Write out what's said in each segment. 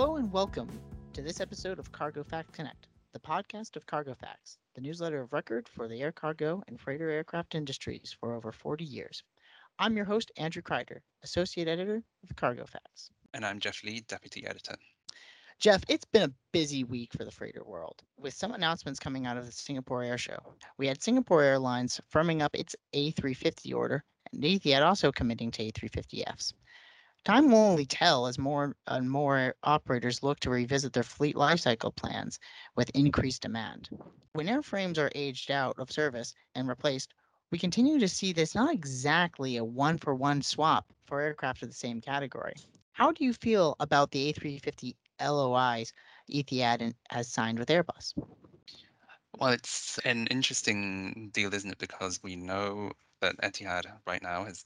Hello and welcome to this episode of Cargo Facts Connect, the podcast of Cargo Facts, the newsletter of record for the air cargo and freighter aircraft industries for over 40 years. I'm your host, Andrew Kreider, Associate Editor of Cargo Facts. And I'm Jeff Lee, Deputy Editor. Jeff, it's been a busy week for the freighter world, with some announcements coming out of the Singapore Air Show. We had Singapore Airlines firming up its A350 order, and Etihad also committing to A350Fs. Time will only tell as more and more operators look to revisit their fleet lifecycle plans with increased demand. When airframes are aged out of service and replaced, we continue to see this not exactly a one for one swap for aircraft of the same category. How do you feel about the A350 LOIs Etihad has signed with Airbus? Well, it's an interesting deal, isn't it? Because we know that Etihad right now has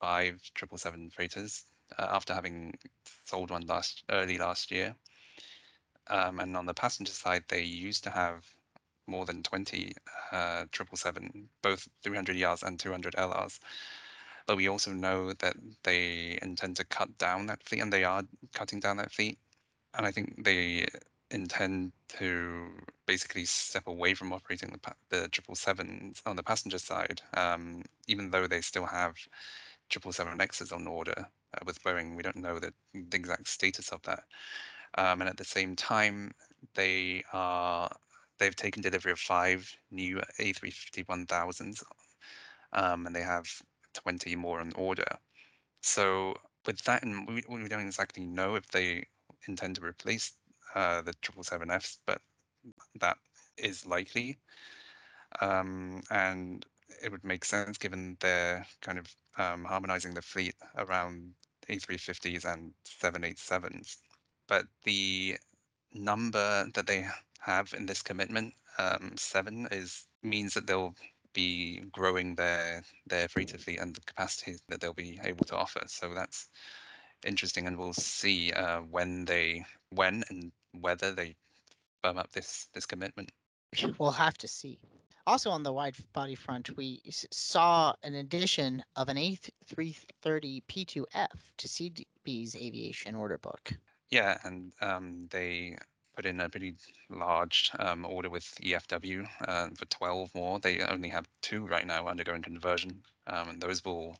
five 777 freighters uh, after having sold one last early last year. Um, and on the passenger side, they used to have more than 20 uh, 777, both 300 ERs and 200 LRs. But we also know that they intend to cut down that fleet, and they are cutting down that fleet. And I think they intend to basically step away from operating the, the 777s on the passenger side, um, even though they still have 777Xs on order uh, with Boeing. We don't know the, the, exact status of that. Um, and at the same time, they are they've taken delivery of five new A350-1000s, um, and they have 20 more on order. So with that, and we, we don't exactly know if they intend to replace uh, the 777Fs, but that is likely. Um, and it would make sense given they're kind of um, harmonizing the fleet around A350s and 787s. But the number that they have in this commitment, um, seven, is means that they'll be growing their their freighter fleet and the capacity that they'll be able to offer. So that's interesting, and we'll see uh, when they when and whether they firm up this this commitment. We'll have to see. Also on the wide body front, we saw an addition of an A330 P2F to CDB's aviation order book. Yeah, and um, they put in a pretty large um, order with EFW uh, for 12 more. They only have two right now undergoing conversion, um, and those will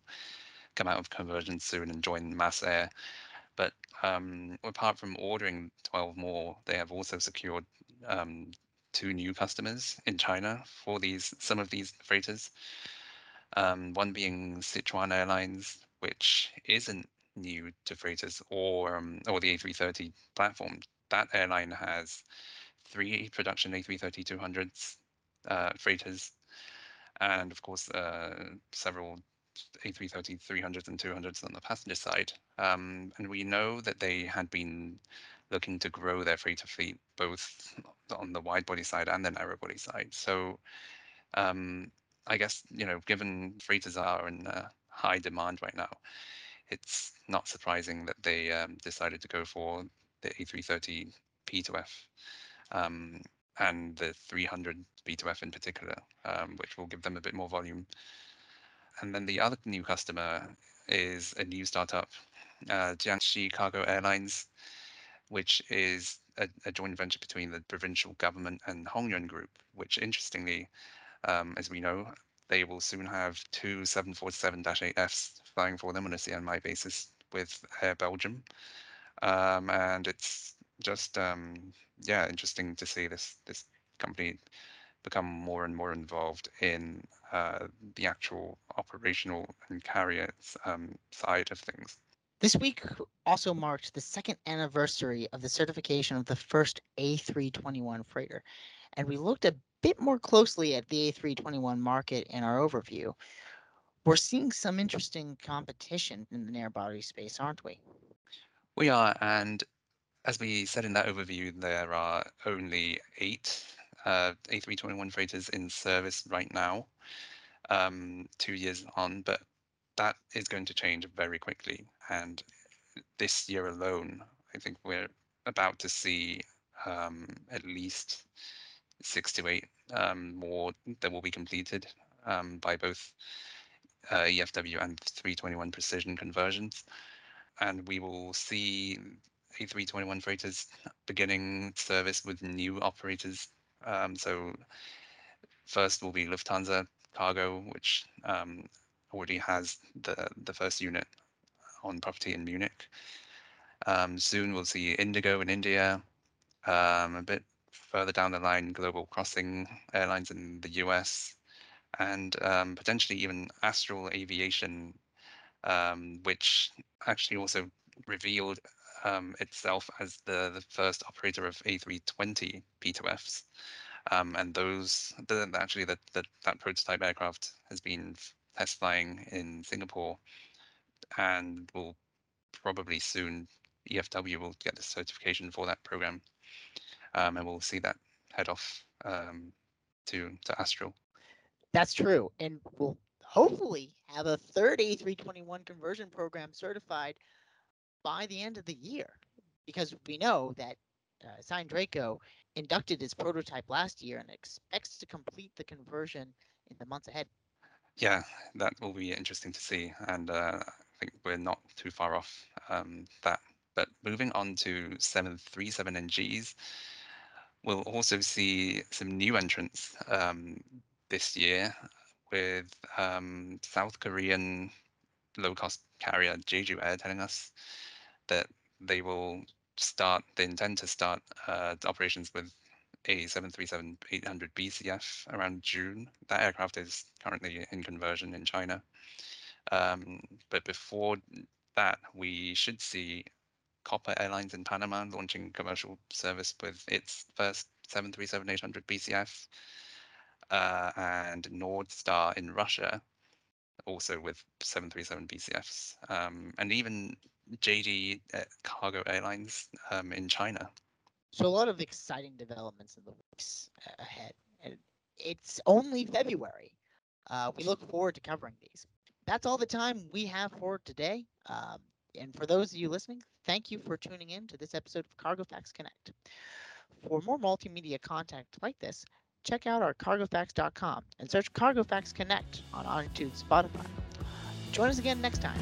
come out of conversion soon and join Mas Air. But um, apart from ordering 12 more, they have also secured um, two new customers in China for these some of these freighters. Um, one being Sichuan Airlines, which isn't new to freighters or um, or the A330 platform. That airline has three production A330-200s uh, freighters, and of course uh, several A330-300s and 200s on the passenger side. Um, and we know that they had been looking to grow their freighter fleet both on the wide body side and the narrow body side. So um, I guess you know, given freighters are in uh, high demand right now, it's not surprising that they um, decided to go for the A330 P2F um, and the 300 P2F in particular, um, which will give them a bit more volume. And then the other new customer is a new startup, uh, Jiangxi Cargo Airlines which is a, a, joint venture between the provincial government and Hongyuan Group, which interestingly, um, as we know, they will soon have two 747-8Fs flying for them on a CMI basis with Air Belgium. Um, and it's just, um, yeah, interesting to see this, this company become more and more involved in uh, the actual operational and carrier um, side of things. This week also marked the second anniversary of the certification of the first A321 freighter, and we looked a bit more closely at the A321 market in our overview. We're seeing some interesting competition in the narrow body space, aren't we? We are, and as we said in that overview, there are only eight uh, A321 freighters in service right now, um, two years on, but that is going to change very quickly. And this year alone, I think we're about to see um, at least six to eight um, more that will be completed um, by both uh, EFW and 321 precision conversions. And we will see A321 freighters beginning service with new operators. Um, so first will be Lufthansa Cargo, which um, already has the, the first unit on property in Munich. Um, soon we'll see Indigo in India. Um, a bit further down the line, Global Crossing Airlines in the US, and um, potentially even Astral Aviation, um, which actually also revealed um, itself as the, the first operator of A320 P2Fs. Um, and those, the, actually, that that that prototype aircraft has been test flying in Singapore, and we'll probably soon EFW will get the certification for that program, um, and we'll see that head off um, to to Astral. That's true, and we'll hopefully have a third A321 conversion program certified by the end of the year, because we know that uh, Sine Draco inducted its prototype last year and expects to complete the conversion in the months ahead. Yeah, that will be interesting to see, and uh, think we're not too far off um, that. But moving on to 737 NGs, we'll also see some new entrants um, this year with um, South Korean low-cost carrier Jeju Air telling us that they will start, they intend to start uh, operations with a 737-800 BCF around June. That aircraft is currently in conversion in China. Um, but before that, we should see Copa Airlines in Panama launching commercial service with its first 737-800 BCF, uh, and Nordstar in Russia, also with 737 BCFs, um, and even JD uh, Cargo Airlines um, in China. So a lot of exciting developments in the weeks ahead, and it's only February. Uh, we look forward to covering these. That's all the time we have for today. Um, and for those of you listening, thank you for tuning in to this episode of Cargo Facts Connect. For more multimedia content like this, check out our cargofacts.com and search Cargo Facts Connect on iTunes, Spotify. Join us again next time.